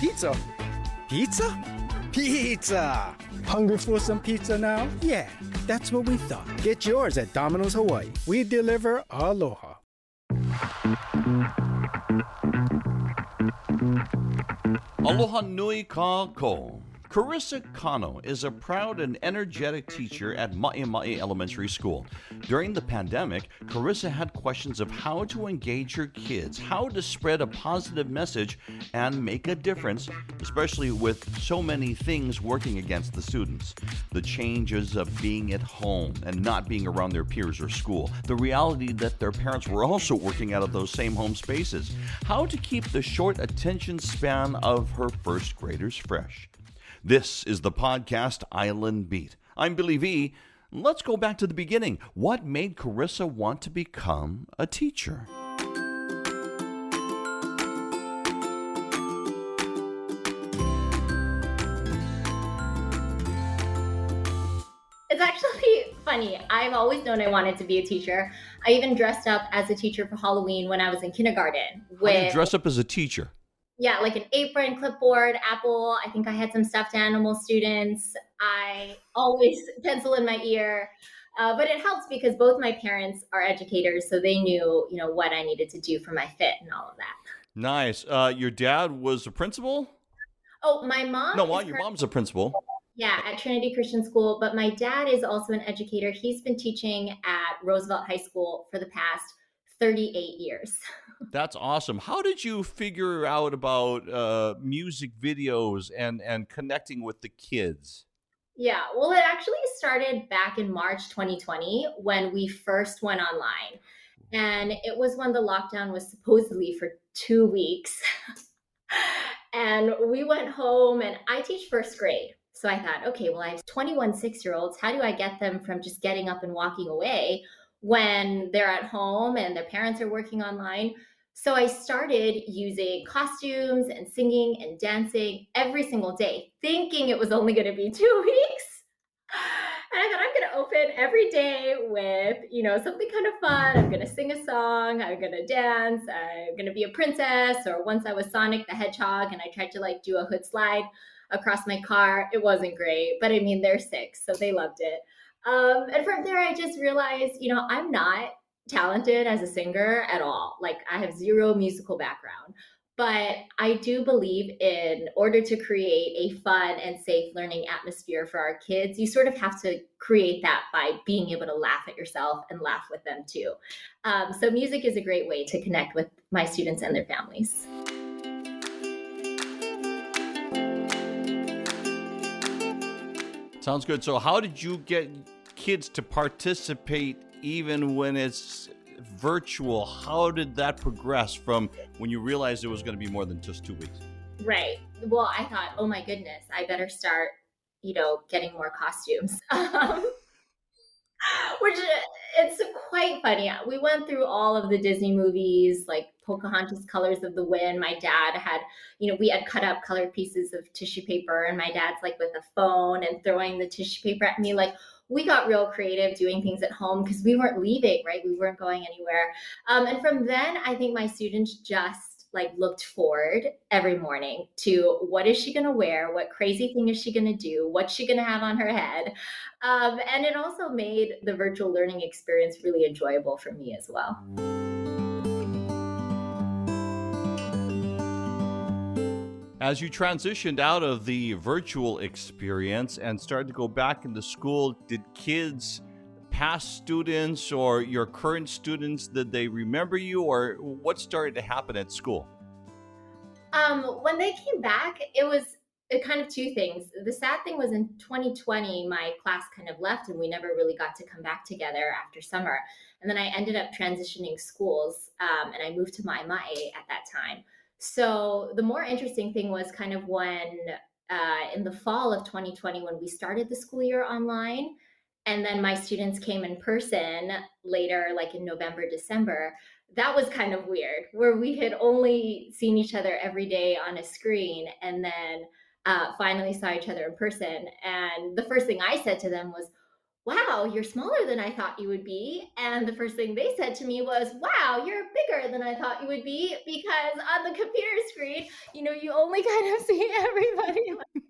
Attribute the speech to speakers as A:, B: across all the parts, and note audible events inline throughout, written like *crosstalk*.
A: Pizza. Pizza? Pizza! Hungry for some pizza now? Yeah, that's what we thought. Get yours at Domino's Hawaii. We deliver aloha.
B: Aloha nui kako. Carissa Kano is a proud and energetic teacher at Maemae Elementary School. During the pandemic, Carissa had questions of how to engage her kids, how to spread a positive message, and make a difference, especially with so many things working against the students. The changes of being at home and not being around their peers or school, the reality that their parents were also working out of those same home spaces, how to keep the short attention span of her first graders fresh. This is the podcast Island Beat. I'm Billy V. Let's go back to the beginning. What made Carissa want to become a teacher?
C: It's actually funny. I've always known I wanted to be a teacher. I even dressed up as a teacher for Halloween when I was in kindergarten.
B: You dress up as a teacher?
C: Yeah, like an apron, clipboard, apple. I think I had some stuffed animal students. I always *laughs* pencil in my ear. Uh, but it helps because both my parents are educators, so they knew, you know, what I needed to do for my fit and all of that.
B: Nice. Uh, your dad was a principal?
C: Oh, my mom.
B: No, well, your mom's a principal.
C: Yeah, at Trinity Christian School. But my dad is also an educator. He's been teaching at Roosevelt High School for the past 38 years. *laughs*
B: That's awesome. How did you figure out about uh, music videos and and connecting with the kids?
C: Yeah, well, it actually started back in March 2020 when we first went online. And it was when the lockdown was supposedly for two weeks. *laughs* and we went home, and I teach first grade. So I thought, okay, well, I have 21 six year olds. How do I get them from just getting up and walking away when they're at home and their parents are working online? So I started using costumes and singing and dancing every single day, thinking it was only going to be *laughs* two weeks. And I thought I'm going to open every day with, you know, something kind of fun. I'm going to sing a song. I'm going to dance. I'm going to be a princess. Or once I was Sonic the Hedgehog and I tried to like do a hood slide across my car. It wasn't great, but I mean, they're six, so they loved it. Um, and from there, I just realized, you know, I'm not talented as a singer at all. Like I have zero musical background. But I do believe in order to create a fun and safe learning atmosphere for our kids, you sort of have to create that by being able to laugh at yourself and laugh with them too. Um, so, music is a great way to connect with my students and their families.
B: Sounds good. So, how did you get kids to participate even when it's virtual, how did that progress from when you realized it was going to be more than just two weeks?
C: Right. Well, I thought, oh my goodness, I better start, you know, getting more costumes. *laughs* Um, which it's quite funny. We went through all of the Disney movies, like Pocahontas Colors of the Wind. My dad had, you know, we had cut up colored pieces of tissue paper, and my dad's like with a phone and throwing the tissue paper at me, like, we got real creative doing things at home because we weren't leaving, right? We weren't going anywhere. Um, and from then, I think my students just like looked forward every morning to what is she going to wear what crazy thing is she going to do what's she going to have on her head um, and it also made the virtual learning experience really enjoyable for me as well
B: As you transitioned out of the virtual experience and started to go back into school, did kids, past students, or your current students, did they remember you, or what started to happen at school?
C: Um, when they came back, it was kind of two things. The sad thing was in 2020, my class kind of left, and we never really got to come back together after summer. And then I ended up transitioning schools, um, and I moved to Maemae at that time. So the more interesting thing was kind of when uh, in the fall of 2020, when we started the school year online, and then my students came in person later, like in November, December. That was kind of weird, where we had only seen each other every day on a screen, and then uh, finally saw each other in person. And the first thing I said to them was, wow, you're smaller than I thought you would be. And the first thing they said to me was, wow, you're bigger than I thought you would be because on the computer screen, you know, you only *laughs* kind of see everybody like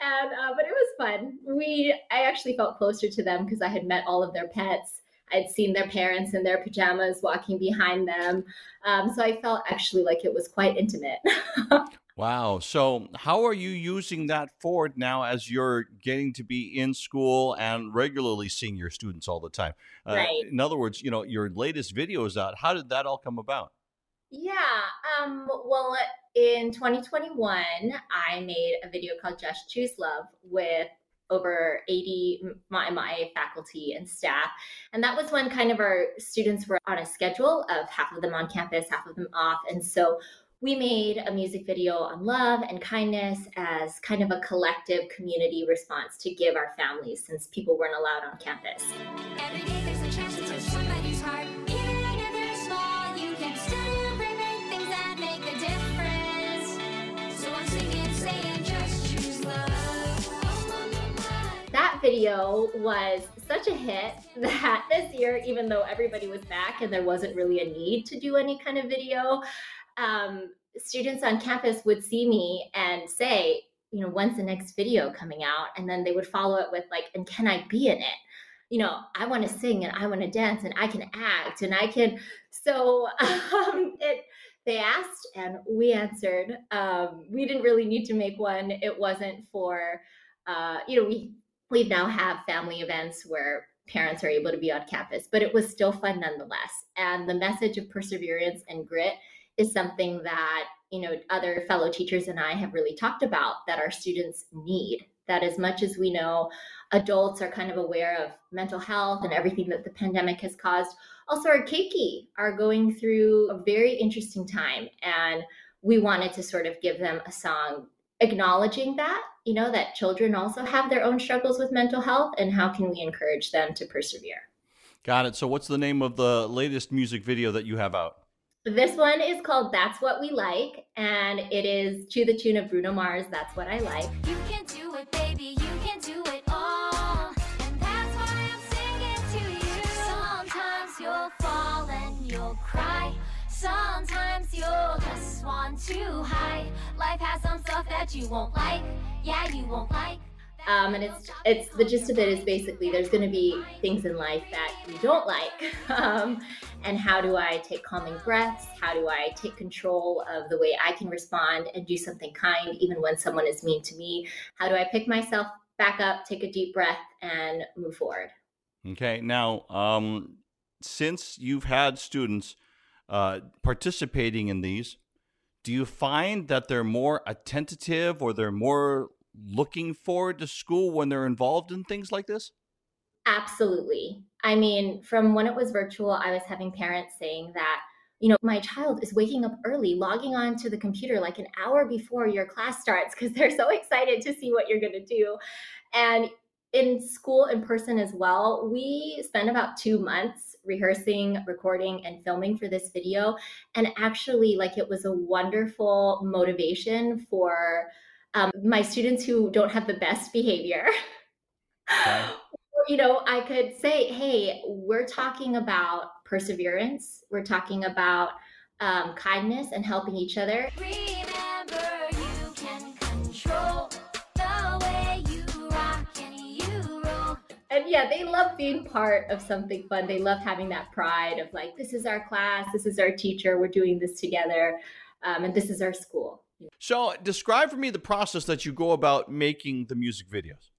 C: and uh, but it was fun. We I actually felt closer to them because I had met all of their pets. I'd seen their parents in their pajamas walking behind them, um, so I felt actually like it was quite intimate. *laughs*
B: Wow. So, how are you using that forward now as you're getting to be in school and regularly seeing your students all the time?
C: Uh, right.
B: In other words, you know, your latest video is out. How did that all come about?
C: Yeah. Um, well, in 2021, I made a video called Just Choose Love with over 80 my, my faculty and staff. And that was when kind of our students were on a schedule of half of them on campus, half of them off. And so we made a music video on love and kindness as kind of a collective community response to give our families since people weren't allowed on campus. That video was such a hit that *laughs* this year, even though everybody was back and there wasn't really a need to do any kind of video, um, students on campus would see me and say, you know, when's the next video coming out? And then they would follow it with like, and can I be in it? You know, I want to sing and I want to dance and I can act and I can. So *laughs* um, it, they asked and we answered. Um, we didn't really need to make one. It wasn't for, uh, you know, we we now have family events where parents are able to be on campus, but it was still fun nonetheless. And the message of perseverance and grit is something that you know other fellow teachers and I have really talked about that our students need. That as much as we know adults are kind of aware of mental health and everything that the pandemic has caused, also our keiki are going through a very interesting time. And we wanted to sort of give them a song acknowledging that, you know, that children also have their own struggles with mental health and how can we encourage them to persevere.
B: Got it. So, what's the name of the latest music video that you have out?
C: This one is called That's What We Like, and it is to the tune of Bruno Mars, That's What I Like. You can do it, baby, you can do it all. And that's why I'm singing to you. Sometimes you'll fall and you'll cry. Sometimes you'll just want to hide. Life has some stuff that you won't like. Yeah, you won't like. Um, and it's it's the gist of it is basically there's going to be things in life that you don't like, *laughs* um, and how do I take calming breaths? How do I take control of the way I can respond and do something kind even when someone is mean to me? How do I pick myself back up, take a deep breath, and move forward?
B: Okay, now um, since you've had students uh, participating in these, do you find that they're more attentive or they're more looking forward to school when they're involved in things like this?
C: Absolutely. I mean, from when it was virtual, I was having parents saying that, you know, my child is waking up early, logging on to the computer like an hour before your class starts because they're so excited to see what you're going to do. And in school in person as well, we spent about two months rehearsing, recording, and filming for this video. And actually, like, it was a wonderful motivation for um, my students who don't have the best behavior. Okay. *laughs* you know, I could say, hey, we're talking about perseverance, we're talking about um, kindness and helping each other. Remember, you can control the way you rock and you roll. And yeah, they love being part of something fun. They love having that pride of like, this is our class, this is our teacher, we're doing this together, um, and this is our school.
B: So, describe for me the process that you go about making the music videos.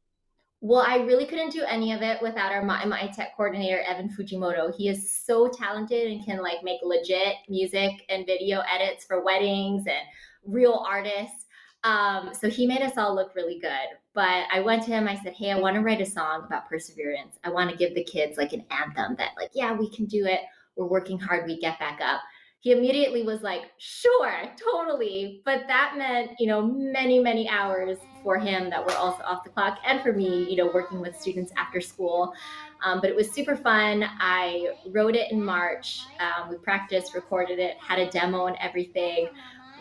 C: Well, I really couldn't do any of it without our my, my tech coordinator, Evan Fujimoto. He is so talented and can like make legit music and video edits for weddings and real artists. Um, so he made us all look really good. But I went to him, I said, Hey, I want to write a song about perseverance. I want to give the kids like an anthem that, like, yeah, we can do it. We're working hard, we get back up he immediately was like, sure, totally. But that meant, you know, many, many hours for him that were also off the clock and for me, you know, working with students after school. Um, but it was super fun. I wrote it in March. Um, we practiced, recorded it, had a demo and everything.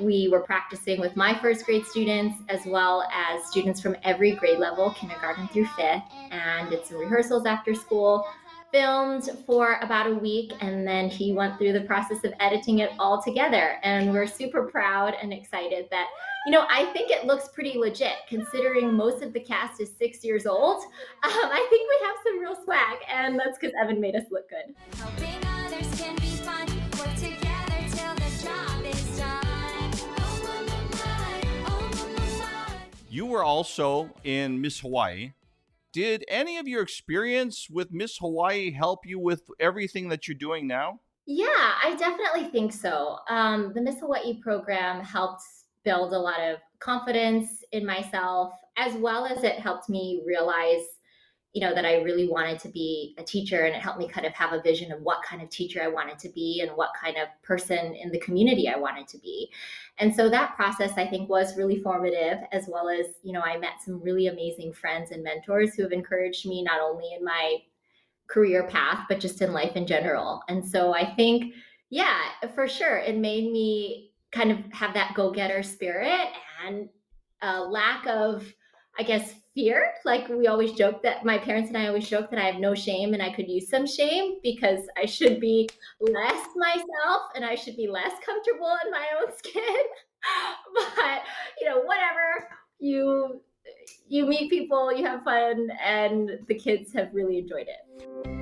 C: we were practicing with my first grade students as well as students from every grade level, kindergarten through fifth, and did some rehearsals after school. Filmed for about a week, and then he went through the process of editing it all together. And we're super proud and excited that, you know, I think it looks pretty legit considering most of the cast is six years old. *laughs* Um, I think we have some real swag, and that's because Evan made us look good.
B: You were also in Miss Hawaii. Did any of your experience with Miss Hawaii help you with everything that you're doing now?
C: Yeah, I definitely think so. Um, the Miss Hawaii program helped build a lot of confidence in myself, as well as it helped me realize you know that i really wanted to be a teacher and it helped me kind of have a vision of what kind of teacher i wanted to be and what kind of person in the community i wanted to be. And so that process i think was really formative as well as you know i met some really amazing friends and mentors who have encouraged me not only in my career path but just in life in general. And so i think yeah for sure it made me kind of have that go-getter spirit and a lack of i guess fear. Like we always joke that my parents and I always joke that I have no shame and I could use some shame because I should be less myself and I should be less comfortable in my own *laughs* skin. but, you know, whatever. You you meet people, you have fun and the kids have really enjoyed it.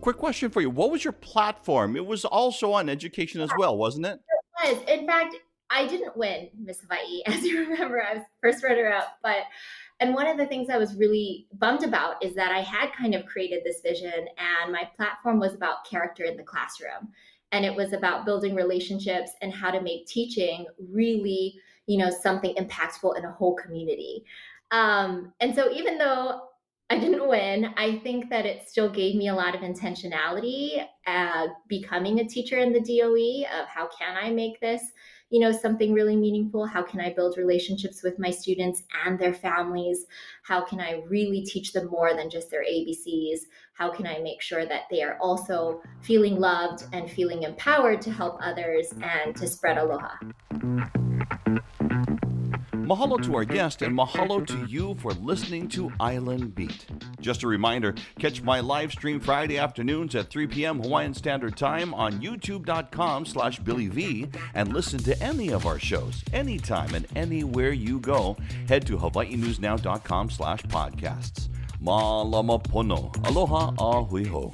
B: Quick question for you. What was your platform? It was also on education as well, wasn't it?
C: It was. In fact, I didn't win Miss Hawaii, *laughs* as you remember. I was first runner up, but and one of the things I was really bummed about is that I had kind of created this vision, and my platform was about character in the classroom, and it was about building relationships and how to make teaching really, you know, something impactful in a whole community. Um, and so, even though I didn't win. I think that it still gave me a lot of intentionality uh, becoming a teacher in the DOE of how can I make this you know something really meaningful? How can i build relationships with my students and their families? How can i really teach them more than just their abcs how can i make sure that they are also feeling loved and feeling empowered to help others and to spread aloha
B: Mahalo to our guest and mahalo to you for listening to Island Beat. Just a reminder catch my live stream Friday afternoons at 3 p.m. Hawaiian Standard Time on youtube.com slash Billy V and listen to any of our shows anytime and anywhere you go. Head to hawaiinewsnow.com slash podcasts. Malama pono. Aloha a hui ho.